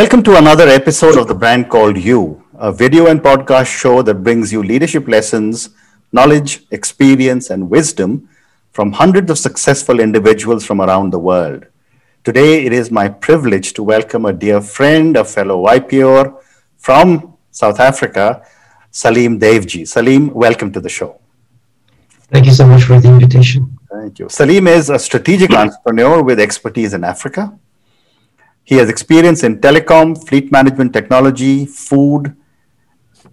Welcome to another episode of The Brand Called You, a video and podcast show that brings you leadership lessons, knowledge, experience, and wisdom from hundreds of successful individuals from around the world. Today, it is my privilege to welcome a dear friend, a fellow YPO from South Africa, Salim Dewji. Salim, welcome to the show. Thank you so much for the invitation. Thank you. Salim is a strategic entrepreneur with expertise in Africa he has experience in telecom, fleet management technology, food,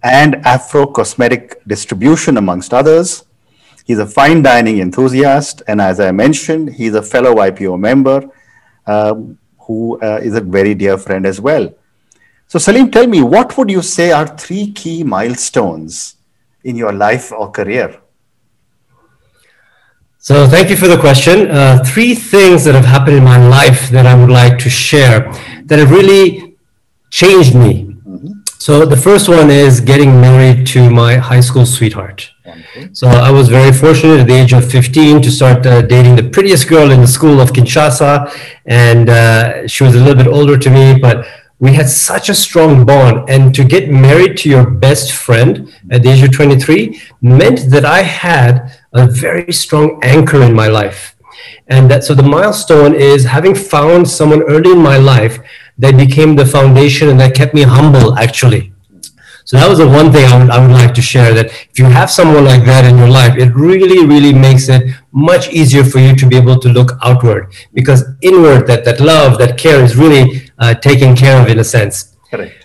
and Afro cosmetic distribution, amongst others. He's a fine dining enthusiast, and as I mentioned, he's a fellow YPO member um, who uh, is a very dear friend as well. So, Salim, tell me, what would you say are three key milestones in your life or career? So, thank you for the question. Uh, three things that have happened in my life that I would like to share that have really changed me. Mm-hmm. So, the first one is getting married to my high school sweetheart. So, I was very fortunate at the age of 15 to start uh, dating the prettiest girl in the school of Kinshasa. And uh, she was a little bit older to me, but we had such a strong bond. And to get married to your best friend at the age of 23 meant that I had a very strong anchor in my life. And that so the milestone is having found someone early in my life that became the foundation and that kept me humble actually. So that was the one thing I would, I would like to share that if you have someone like that in your life, it really, really makes it much easier for you to be able to look outward because inward, that, that love, that care is really uh, taken care of in a sense.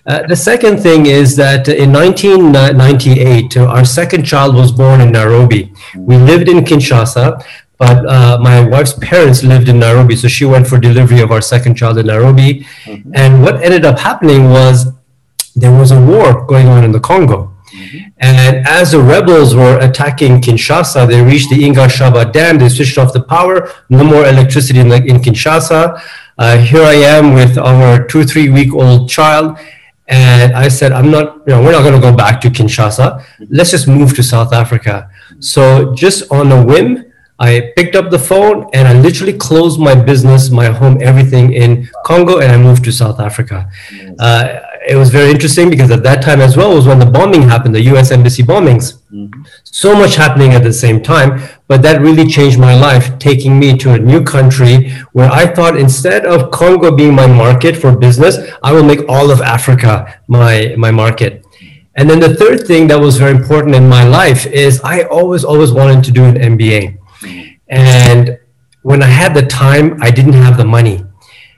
Uh, the second thing is that in 1998, uh, our second child was born in Nairobi. We lived in Kinshasa, but uh, my wife's parents lived in Nairobi, so she went for delivery of our second child in Nairobi. Mm-hmm. And what ended up happening was there was a war going on in the Congo. Mm-hmm. And as the rebels were attacking Kinshasa, they reached the Inga Shaba Dam, they switched off the power, no more electricity in, in Kinshasa. Uh, here I am with our two, three week old child. And I said, I'm not, you know, we're not going to go back to Kinshasa. Let's just move to South Africa. So just on a whim, I picked up the phone and I literally closed my business, my home, everything in Congo, and I moved to South Africa. Uh, it was very interesting because at that time as well was when the bombing happened, the U.S. embassy bombings. Mm-hmm. So much happening at the same time, but that really changed my life, taking me to a new country where I thought instead of Congo being my market for business, I will make all of Africa my my market. And then the third thing that was very important in my life is I always always wanted to do an MBA, and when I had the time, I didn't have the money.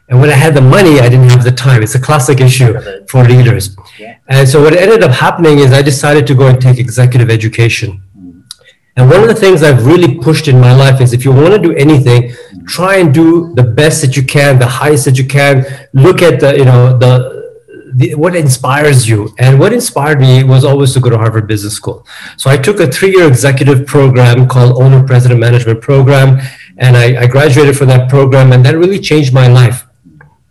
And when I had the money, I didn't have the time. It's a classic issue for leaders. Yeah. And so what ended up happening is I decided to go and take executive education. Mm. And one of the things I've really pushed in my life is if you want to do anything, mm. try and do the best that you can, the highest that you can. Look at the, you know, the, the, what inspires you and what inspired me was always to go to harvard business school so i took a three-year executive program called owner president management program and I, I graduated from that program and that really changed my life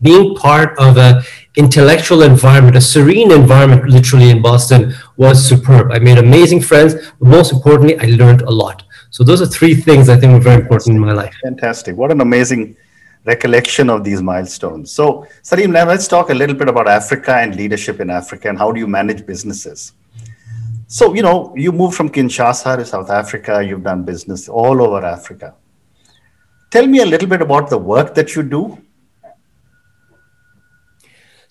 being part of an intellectual environment, a serene environment, literally in Boston, was superb. I made amazing friends, but most importantly, I learned a lot. So those are three things I think were very important in my life. Fantastic! What an amazing recollection of these milestones. So, Salim, now let's talk a little bit about Africa and leadership in Africa and how do you manage businesses. So, you know, you moved from Kinshasa to South Africa, you've done business all over Africa. Tell me a little bit about the work that you do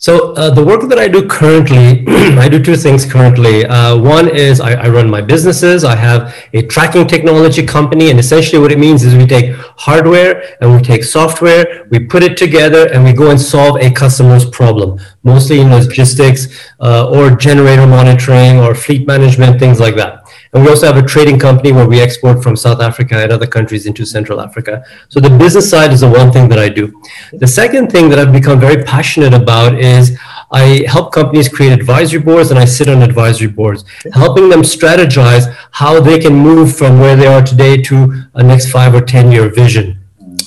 so uh, the work that I do currently, I do two things currently. Uh, one is I, I, run my businesses. I have a tracking technology company, and essentially what it means is we take hardware and we take software, we put it together, and we go and solve a customer's problem, mostly in logistics uh, or generator monitoring or fleet management, things like that. And we also have a trading company where we export from South Africa and other countries into Central Africa. So the business side is the one thing that I do. The second thing that I've become very passionate about is I help companies create advisory boards and I sit on advisory boards, helping them strategize how they can move from where they are today to a next five or 10 year vision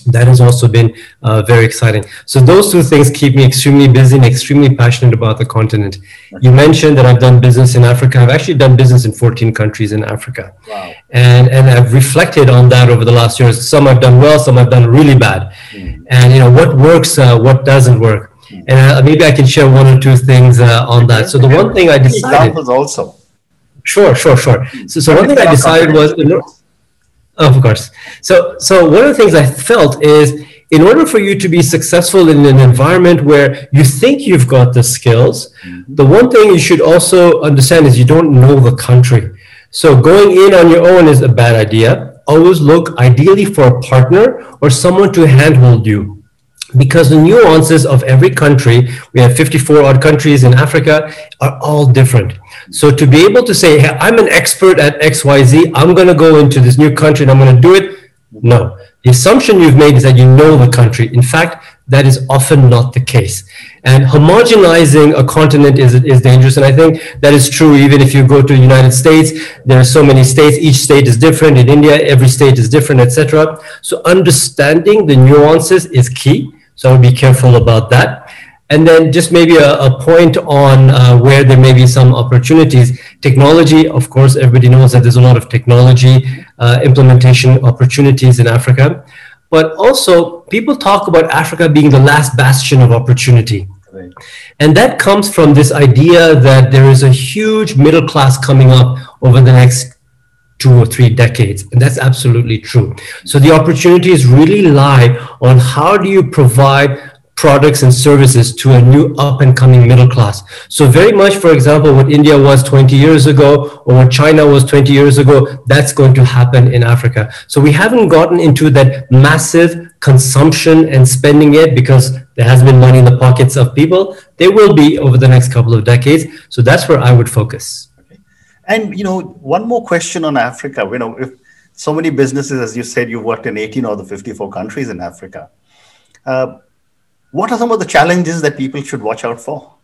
that has also been uh, very exciting. So those two things keep me extremely busy and extremely passionate about the continent. You mentioned that I've done business in Africa. I've actually done business in 14 countries in Africa. Wow. And, and I've reflected on that over the last years. Some I've done well, some I've done really bad. Mm. And, you know, what works, uh, what doesn't work. And uh, maybe I can share one or two things uh, on that. So the one thing I decided. Examples also. Sure, sure, sure. So, so one thing I decided was, of course. So, so one of the things I felt is, in order for you to be successful in an environment where you think you've got the skills, mm-hmm. the one thing you should also understand is you don't know the country. So going in on your own is a bad idea. Always look ideally for a partner or someone to handhold you because the nuances of every country, we have 54 odd countries in Africa, are all different. So to be able to say, hey, I'm an expert at XYZ, I'm going to go into this new country and I'm going to do it. No. The assumption you've made is that you know the country. In fact, that is often not the case. And homogenizing a continent is, is dangerous. And I think that is true even if you go to the United States. There are so many states. Each state is different. In India, every state is different, etc. So understanding the nuances is key. So I would be careful about that. And then just maybe a, a point on uh, where there may be some opportunities. Technology, of course, everybody knows that there's a lot of technology uh, implementation opportunities in Africa. But also, people talk about Africa being the last bastion of opportunity. Right. And that comes from this idea that there is a huge middle class coming up over the next two or three decades. And that's absolutely true. So the opportunities really lie on how do you provide products and services to a new up and coming middle class. So very much, for example, what India was 20 years ago or what China was 20 years ago, that's going to happen in Africa. So we haven't gotten into that massive consumption and spending yet because there has been money in the pockets of people. There will be over the next couple of decades. So that's where I would focus. And, you know, one more question on Africa. You know, if so many businesses, as you said, you've worked in 18 of the 54 countries in Africa. Uh, what are some of the challenges that people should watch out for?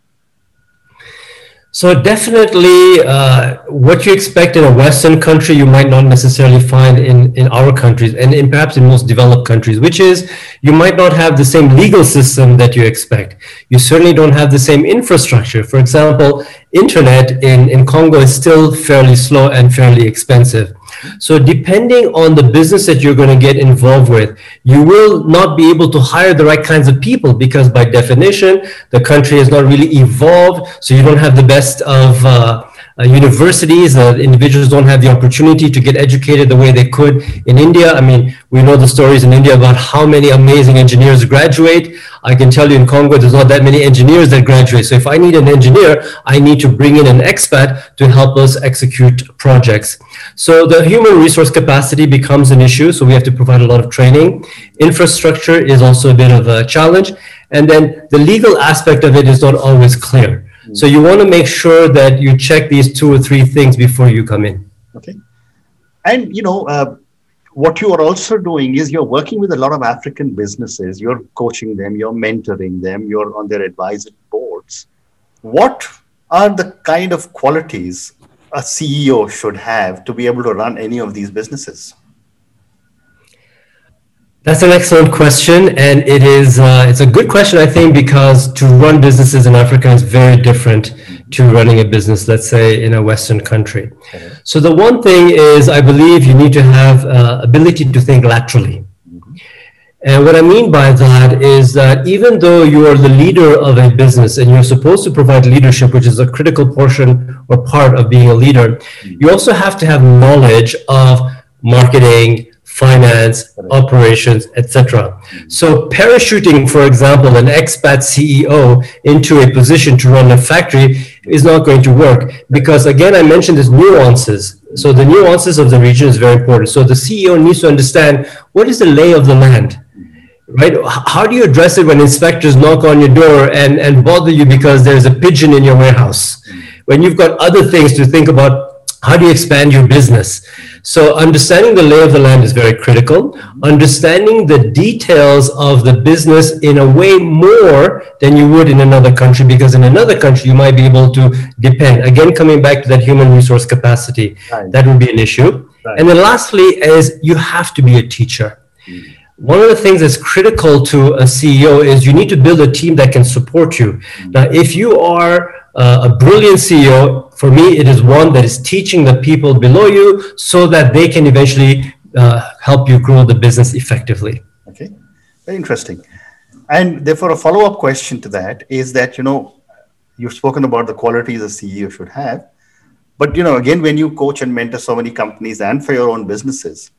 So definitely, uh, what you expect in a Western country, you might not necessarily find in, in our countries and in perhaps in most developed countries, which is you might not have the same legal system that you expect. You certainly don't have the same infrastructure. For example, internet in, in Congo is still fairly slow and fairly expensive. So depending on the business that you're going to get involved with, you will not be able to hire the right kinds of people because by definition, the country has not really evolved. So you don't have the best of uh, uh, universities, uh, individuals don't have the opportunity to get educated the way they could in India. I mean, we know the stories in India about how many amazing engineers graduate. I can tell you in Congo, there's not that many engineers that graduate. So if I need an engineer, I need to bring in an expat to help us execute projects. So the human resource capacity becomes an issue. So we have to provide a lot of training. Infrastructure is also a bit of a challenge. And then the legal aspect of it is not always clear. So you want to make sure that you check these two or three things before you come in. Okay. And, you know, uh, what you are also doing is you're working with a lot of African businesses. You're coaching them, you're mentoring them, you're on their advisory boards. What are the kind of qualities a CEO should have to be able to run any of these businesses? That's an excellent question, and it is uh, it's a good question I think because to run businesses in Africa is very different to running a business, let's say, in a Western country. Okay. So the one thing is, I believe you need to have uh, ability to think laterally. Mm-hmm. And what I mean by that is that even though you are the leader of a business and you're supposed to provide leadership, which is a critical portion or part of being a leader, mm-hmm. you also have to have knowledge of marketing, finance, operations, etc. So parachuting, for example, an expat CEO into a position to run a factory is not going to work because again, I mentioned these nuances. So the nuances of the region is very important. So the CEO needs to understand what is the lay of the land, right? How do you address it when inspectors knock on your door and, and bother you because there's a pigeon in your warehouse? When you've got other things to think about, how do you expand your business? So understanding the lay of the land is very critical. Understanding the details of the business in a way more than you would in another country, because in another country you might be able to depend. Again, coming back to that human resource capacity, right. that would be an issue. Right. And then lastly is you have to be a teacher. Mm. One of the things that's critical to a CEO is you need to build a team that can support you. Mm. Now, if you are uh, a brilliant CEO, for me, it is one that is teaching the people below you so that they can eventually uh, help you grow the business effectively. Okay, very interesting. And therefore, a follow up question to that is that, you know, you've spoken about the qualities a CEO should have. But, you know, again, when you coach and mentor so many companies and for your own businesses,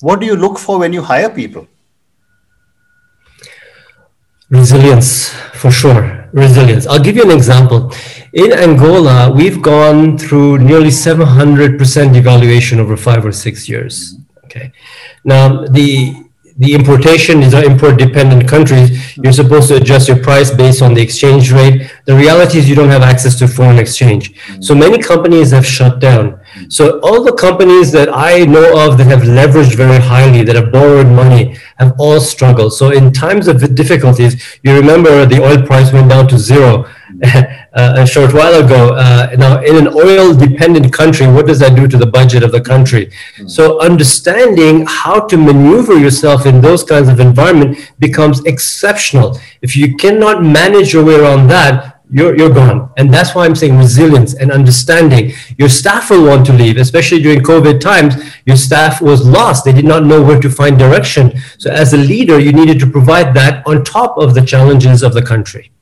what do you look for when you hire people? Resilience, for sure. Resilience. I'll give you an example. In Angola, we've gone through nearly 700% devaluation over five or six years. Okay. Now, the the importation is an import dependent countries. You're supposed to adjust your price based on the exchange rate. The reality is you don't have access to foreign exchange. So many companies have shut down. So all the companies that I know of that have leveraged very highly, that have borrowed money, have all struggled. So in times of difficulties, you remember the oil price went down to zero. Uh, a short while ago. Uh, now, in an oil-dependent country, what does that do to the budget of the country? Mm-hmm. So, understanding how to maneuver yourself in those kinds of environment becomes exceptional. If you cannot manage your way around that, you're, you're gone. And that's why I'm saying resilience and understanding. Your staff will want to leave, especially during COVID times. Your staff was lost. They did not know where to find direction. So, as a leader, you needed to provide that on top of the challenges of the country.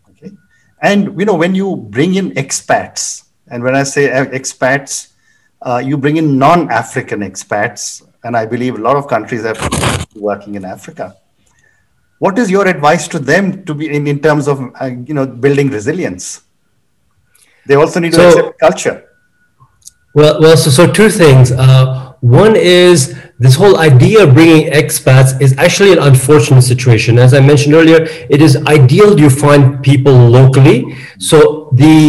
And you know, when you bring in expats, and when I say expats, uh, you bring in non-African expats, and I believe a lot of countries are working in Africa. What is your advice to them to be in, in terms of uh, you know building resilience? They also need to so, accept culture. Well, well, so so two things. Uh, one is this whole idea of bringing expats is actually an unfortunate situation. As I mentioned earlier, it is ideal you find people locally. So the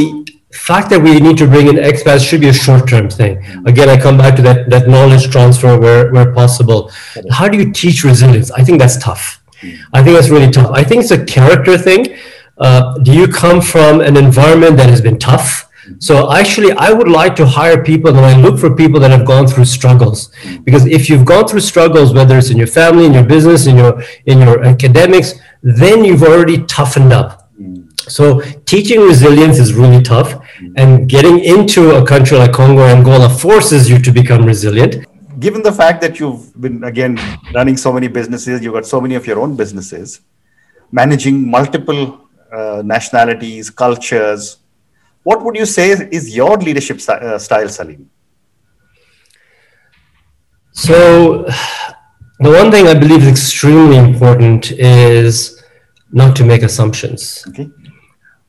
fact that we need to bring in expats should be a short-term thing. Again, I come back to that, that knowledge transfer where, where possible. How do you teach resilience? I think that's tough. I think that's really tough. I think it's a character thing. Uh, do you come from an environment that has been tough? So actually, I would like to hire people and I look for people that have gone through struggles. Because if you've gone through struggles, whether it's in your family, in your business, in your in your academics, then you've already toughened up. So teaching resilience is really tough, and getting into a country like Congo or Angola forces you to become resilient. Given the fact that you've been again running so many businesses, you've got so many of your own businesses, managing multiple uh, nationalities, cultures, what would you say is your leadership uh, style, Salim? So, the one thing I believe is extremely important is not to make assumptions. Okay.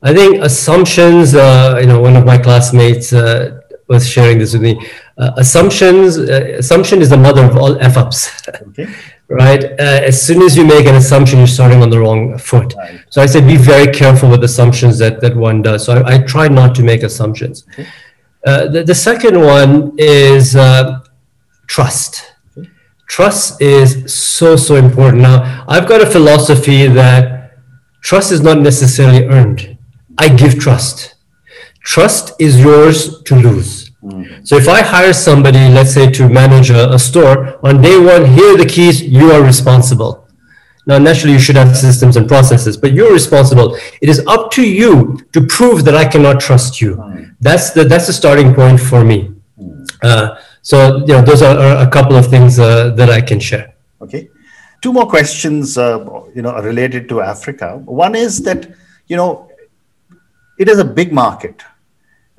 I think assumptions, uh, you know, one of my classmates uh, was sharing this with me. Uh, assumptions, uh, assumption is the mother of all F ups. Okay right? Uh, as soon as you make an assumption, you're starting on the wrong foot. Right. So I said, be very careful with assumptions that, that one does. So I, I try not to make assumptions. Okay. Uh, the, the second one is uh, trust. Okay. Trust is so, so important. Now, I've got a philosophy that trust is not necessarily earned. I give trust. Trust is yours to lose. So if I hire somebody, let's say to manage a, a, store, on day one, here are the keys, you are responsible. Now, naturally, you should have systems and processes, but you're responsible. It is up to you to prove that I cannot trust you. That's the that's the starting point for me. Uh, so, you know, those are, are a couple of things uh, that I can share. Okay, two more questions, uh, you know, related to Africa. One is that you know, it is a big market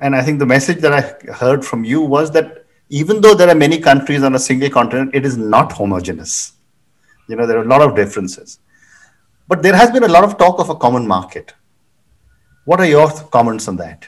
and I think the message that I heard from you was that even though there are many countries on a single continent, it is not homogeneous. You know, there are a lot of differences. But there has been a lot of talk of a common market. What are your comments on that?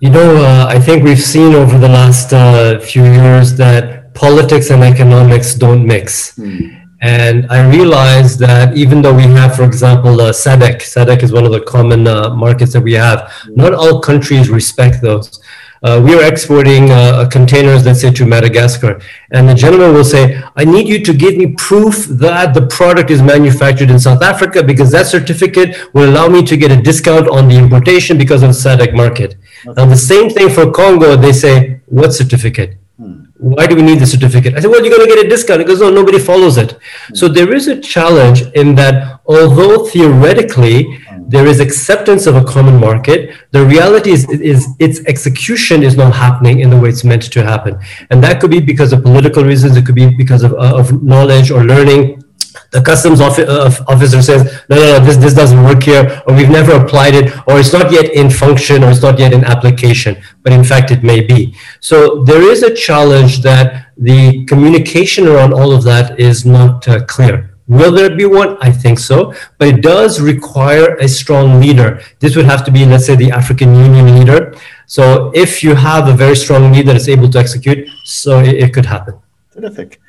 You know, uh, I think we've seen over the last uh, few years that politics and economics don't mix. Hmm. And I realized that even though we have, for example, uh, SADC, SADC is one of the common uh, markets that we have, not all countries respect those. Uh, we are exporting uh, containers, let's say, to Madagascar. And the gentleman will say, I need you to give me proof that the product is manufactured in South Africa because that certificate will allow me to get a discount on the importation because of the SADC market. Okay. Now, the same thing for Congo, they say, what certificate? Why do we need the certificate? I said, well, you're going to get a discount. Because no, nobody follows it. Mm-hmm. So there is a challenge in that although theoretically mm-hmm. there is acceptance of a common market, the reality is, is its execution is not happening in the way it's meant to happen. And that could be because of political reasons. It could be because of, uh, of knowledge or learning. The customs officer says, no, no, no, this, this doesn't work here, or we've never applied it, or it's not yet in function, or it's not yet in application, but in fact it may be. So there is a challenge that the communication around all of that is not uh, clear. Will there be one? I think so. But it does require a strong leader. This would have to be, let's say, the African Union leader. So if you have a very strong leader that's able to execute, so it, it could happen. Terrific.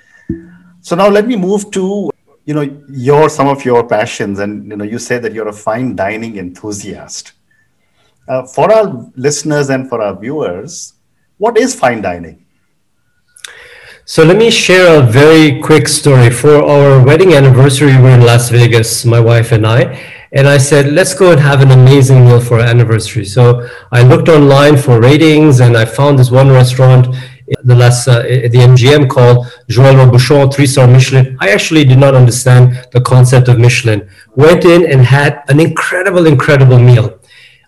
So now let me move to you know your some of your passions and you know you say that you're a fine dining enthusiast. Uh, for our listeners and for our viewers what is fine dining? So let me share a very quick story. For our wedding anniversary we're in las vegas my wife and i. And i said let's go and have an amazing meal for our anniversary. So i looked online for ratings and i found this one restaurant the last uh, the MGM called Joël Robuchon three star Michelin. I actually did not understand the concept of Michelin. Went in and had an incredible, incredible meal.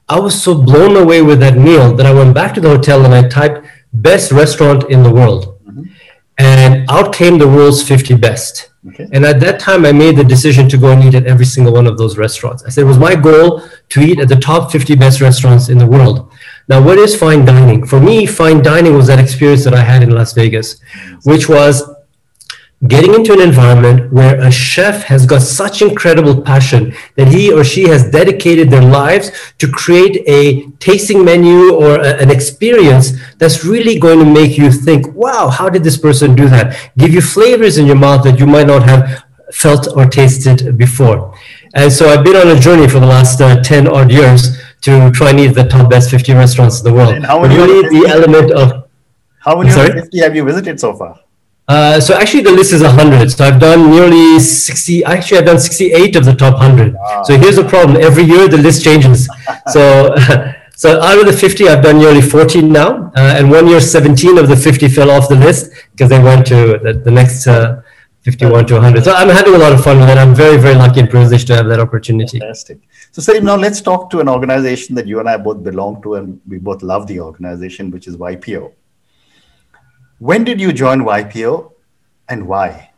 I was so blown away with that meal that I went back to the hotel and I typed best restaurant in the world, mm-hmm. and out came the world's 50 best. Okay. And at that time, I made the decision to go and eat at every single one of those restaurants. I said it was my goal to eat at the top 50 best restaurants in the world. Now, what is fine dining? For me, fine dining was that experience that I had in Las Vegas, which was getting into an environment where a chef has got such incredible passion that he or she has dedicated their lives to create a tasting menu or a, an experience that's really going to make you think, wow, how did this person do that? Give you flavors in your mouth that you might not have felt or tasted before. And so I've been on a journey for the last uh, 10 odd years to try and eat the top best 50 restaurants in the world. And how the element of. How many 50 have you visited so far? Uh, so actually the list is 100 so i've done nearly 60 actually i've done 68 of the top 100 wow. so here's the problem. Every year the list changes. So so out of the 50 i've done nearly 14 now. Uh, and one year 17 of the 50 fell off the list because they went to the, the next uh, 51 to 100 so i'm having a lot of fun with it i'm very very lucky and privileged to have that opportunity. Fantastic so, Salim, now let's talk to an organization that you and I both belong to, and we both love the organization, which is YPO. When did you join YPO and why?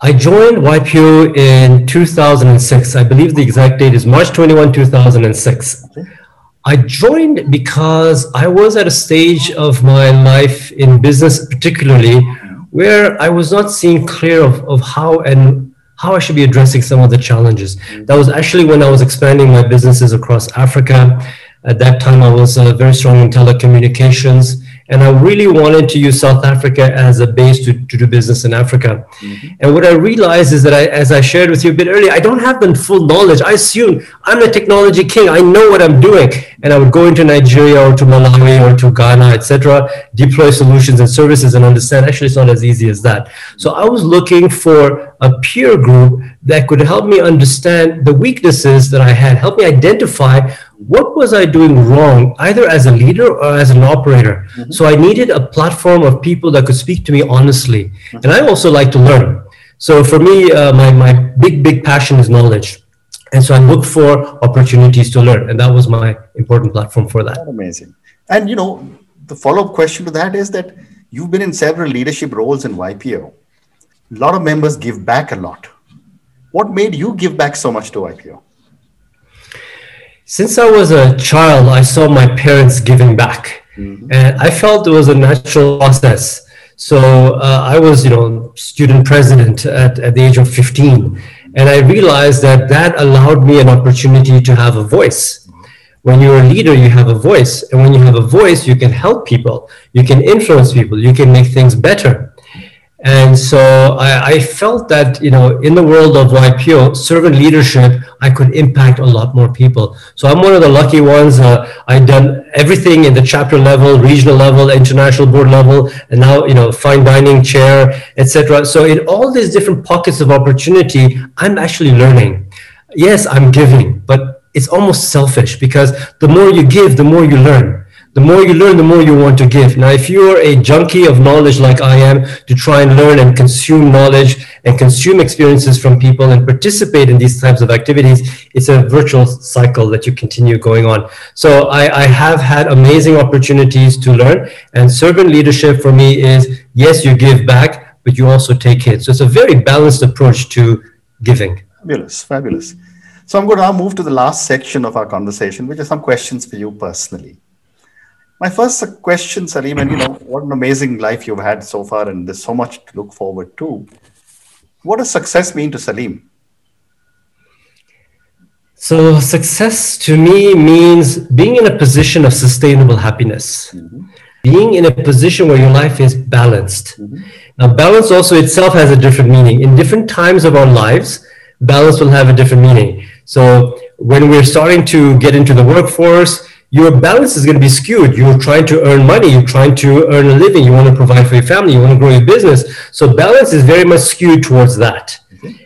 I joined YPO in 2006. I believe the exact date is March 21, 2006. Okay. I joined because I was at a stage of my life in business, particularly, where I was not seeing clear of, of how and how I should be addressing some of the challenges. That was actually when I was expanding my businesses across Africa. At that time, I was uh, very strong in telecommunications. And I really wanted to use South Africa as a base to, to do business in Africa. Mm-hmm. And what I realized is that I, as I shared with you a bit earlier, I don't have the full knowledge. I assume I'm the technology king. I know what I'm doing. And I would go into Nigeria or to Malawi or to Ghana, etc., deploy solutions and services and understand actually it's not as easy as that. So I was looking for a peer group that could help me understand the weaknesses that I had, help me identify what was I doing wrong, either as a leader or as an operator? Mm-hmm. So I needed a platform of people that could speak to me honestly. Mm-hmm. And I also like to learn. So for me, uh, my, my big, big passion is knowledge. And so I look for opportunities to learn. And that was my important platform for that. Amazing. And, you know, the follow up question to that is that you've been in several leadership roles in YPO. A lot of members give back a lot. What made you give back so much to YPO? Since I was a child, I saw my parents giving back, mm-hmm. and I felt it was a natural process. So uh, I was, you know, student president at, at the age of 15, and I realized that that allowed me an opportunity to have a voice. When you're a leader, you have a voice, and when you have a voice, you can help people, you can influence people, you can make things better. And so I, I, felt that, you know, in the world of YPO, servant leadership, I could impact a lot more people. So I'm one of the lucky ones. Uh, I've done everything in the chapter level, regional level, international board level, and now, you know, fine dining chair, etc. So in all these different pockets of opportunity, I'm actually learning. Yes, I'm giving, but it's almost selfish because the more you give, the more you learn the more you learn, the more you want to give. Now, if you're a junkie of knowledge like I am, to try and learn and consume knowledge and consume experiences from people and participate in these types of activities, it's a virtual cycle that you continue going on. So I, I have had amazing opportunities to learn, and servant leadership for me is yes, you give back, but you also take it. So it's a very balanced approach to giving. Fabulous, fabulous. So I'm going to now move to the last section of our conversation, which are some questions for you personally. My first question, Salim, and you know, what an amazing life you've had so far, and there's so much to look forward to. What does success mean to Salim? So, success to me means being in a position of sustainable happiness, mm-hmm. being in a position where your life is balanced. Mm-hmm. Now, balance also itself has a different meaning. In different times of our lives, balance will have a different meaning. So, when we're starting to get into the workforce, your balance is going to be skewed. You're trying to earn money, you're trying to earn a living, you want to provide for your family, you want to grow your business. So balance is very much skewed towards that.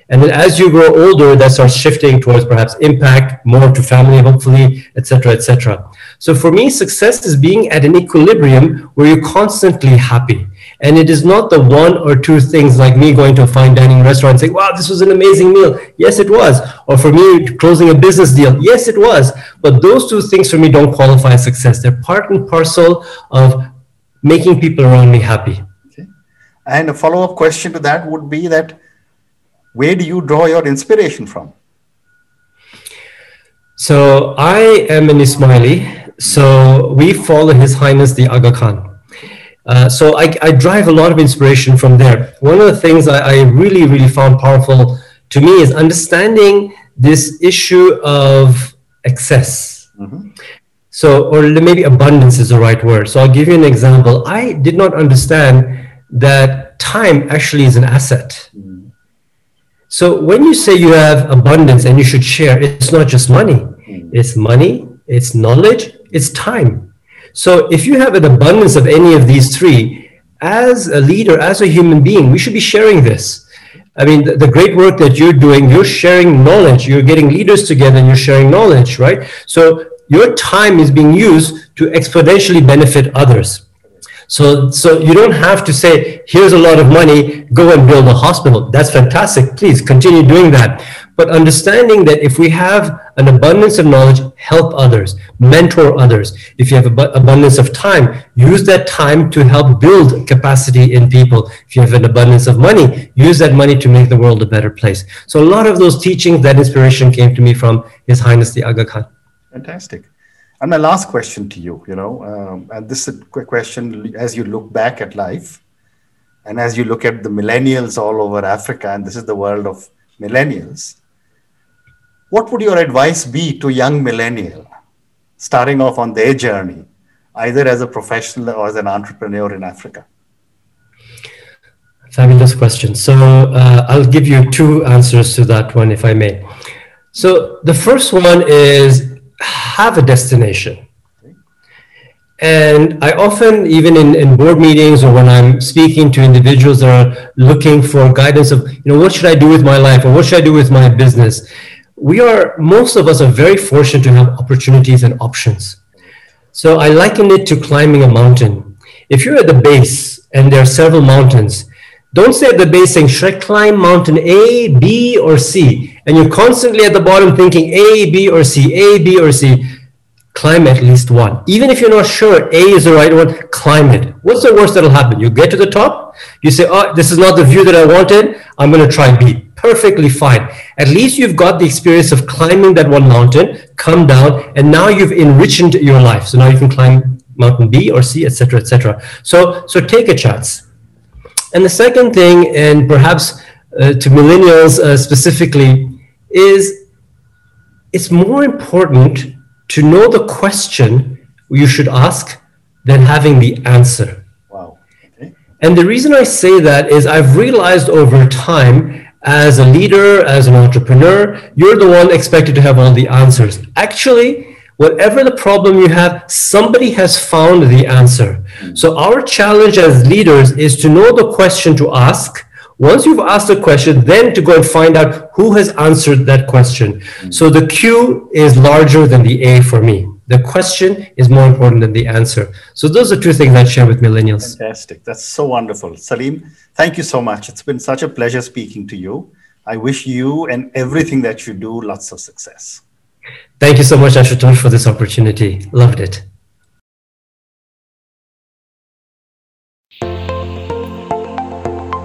And then as you grow older, that starts shifting towards perhaps impact, more to family, hopefully, etc., etc. So for me, success is being at an equilibrium where you're constantly happy. And it is not the one or two things like me going to a fine dining restaurant and saying, wow, this was an amazing meal. Yes, it was. Or for me, closing a business deal. Yes, it was. But those two things for me don't qualify as success. They're part and parcel of making people around me happy. Okay. And a follow up question to that would be that where do you draw your inspiration from? So I am an Ismaili. So we follow His Highness the Aga Khan. Uh, so I, I, drive a lot of inspiration from there. One of the things I, I really, really found powerful to me is understanding this issue of excess. Mm-hmm. So, or maybe abundance is the right word. So I'll give you an example. I did not understand that time actually is an asset. Mm-hmm. So when you say you have abundance and you should share, it's not just money. Mm-hmm. It's money, it's knowledge, it's time. So if you have an abundance of any of these three, as a leader, as a human being, we should be sharing this. I mean, the, the, great work that you're doing, you're sharing knowledge, you're getting leaders together and you're sharing knowledge, right? So your time is being used to exponentially benefit others. So, so you don't have to say, here's a lot of money, go and build a hospital. That's fantastic. Please continue doing that. But understanding that if we have an abundance of knowledge, help others, mentor others. If you have ab- abundance of time, use that time to help build capacity in people. If you have an abundance of money, use that money to make the world a better place. So a lot of those teachings, that inspiration came to me from His Highness the Aga Khan. Fantastic. And my last question to you, you know, um, and this is a quick question as you look back at life and as you look at the millennials all over Africa, and this is the world of millennials, what would your advice be to young millennial starting off on their journey, either as a professional or as an entrepreneur in Africa? Fabulous question. So uh, I'll give you two answers to that one, if I may. So the first one is have a destination. And I often, even in, in board meetings or when I'm speaking to individuals that are looking for guidance of, you know, what should I do with my life or what should I do with my business? We are, most of us are very fortunate to have opportunities and options. So I liken it to climbing a mountain. If you're at the base and there are several mountains, don't stay at the base saying, should I climb mountain A, B, or C? And you're constantly at the bottom thinking A, B, or C, A, B, or C. Climb at least one. Even if you're not sure A is the right one, climb it. What's the worst that'll happen? You get to the top, you say, oh, this is not the view that I wanted. I'm going to try B. Perfectly fine. At least you've got the experience of climbing that one mountain, come down, and now you've enriched your life. So now you can climb mountain B or C, etc., etc. So, so take a chance and the second thing, and perhaps uh, to millennials uh, specifically, is it's more important to know the question you should ask than having the answer. Wow. Okay. And the reason I say that is I've realized over time as a leader, as an entrepreneur, you're the one expected to have all the answers. Actually, whatever the problem you have, somebody has found the answer. Hmm. So our challenge as leaders is to know the question to ask. Once you've asked a question, then to go and find out who has answered that question. Mm. So the Q is larger than the A for me. The question is more important than the answer. So those are two things I share with millennials. Fantastic. That's so wonderful. Salim, thank you so much. It's been such a pleasure speaking to you. I wish you and everything that you do lots of success. Thank you so much, Ashutosh, for this opportunity. Loved it.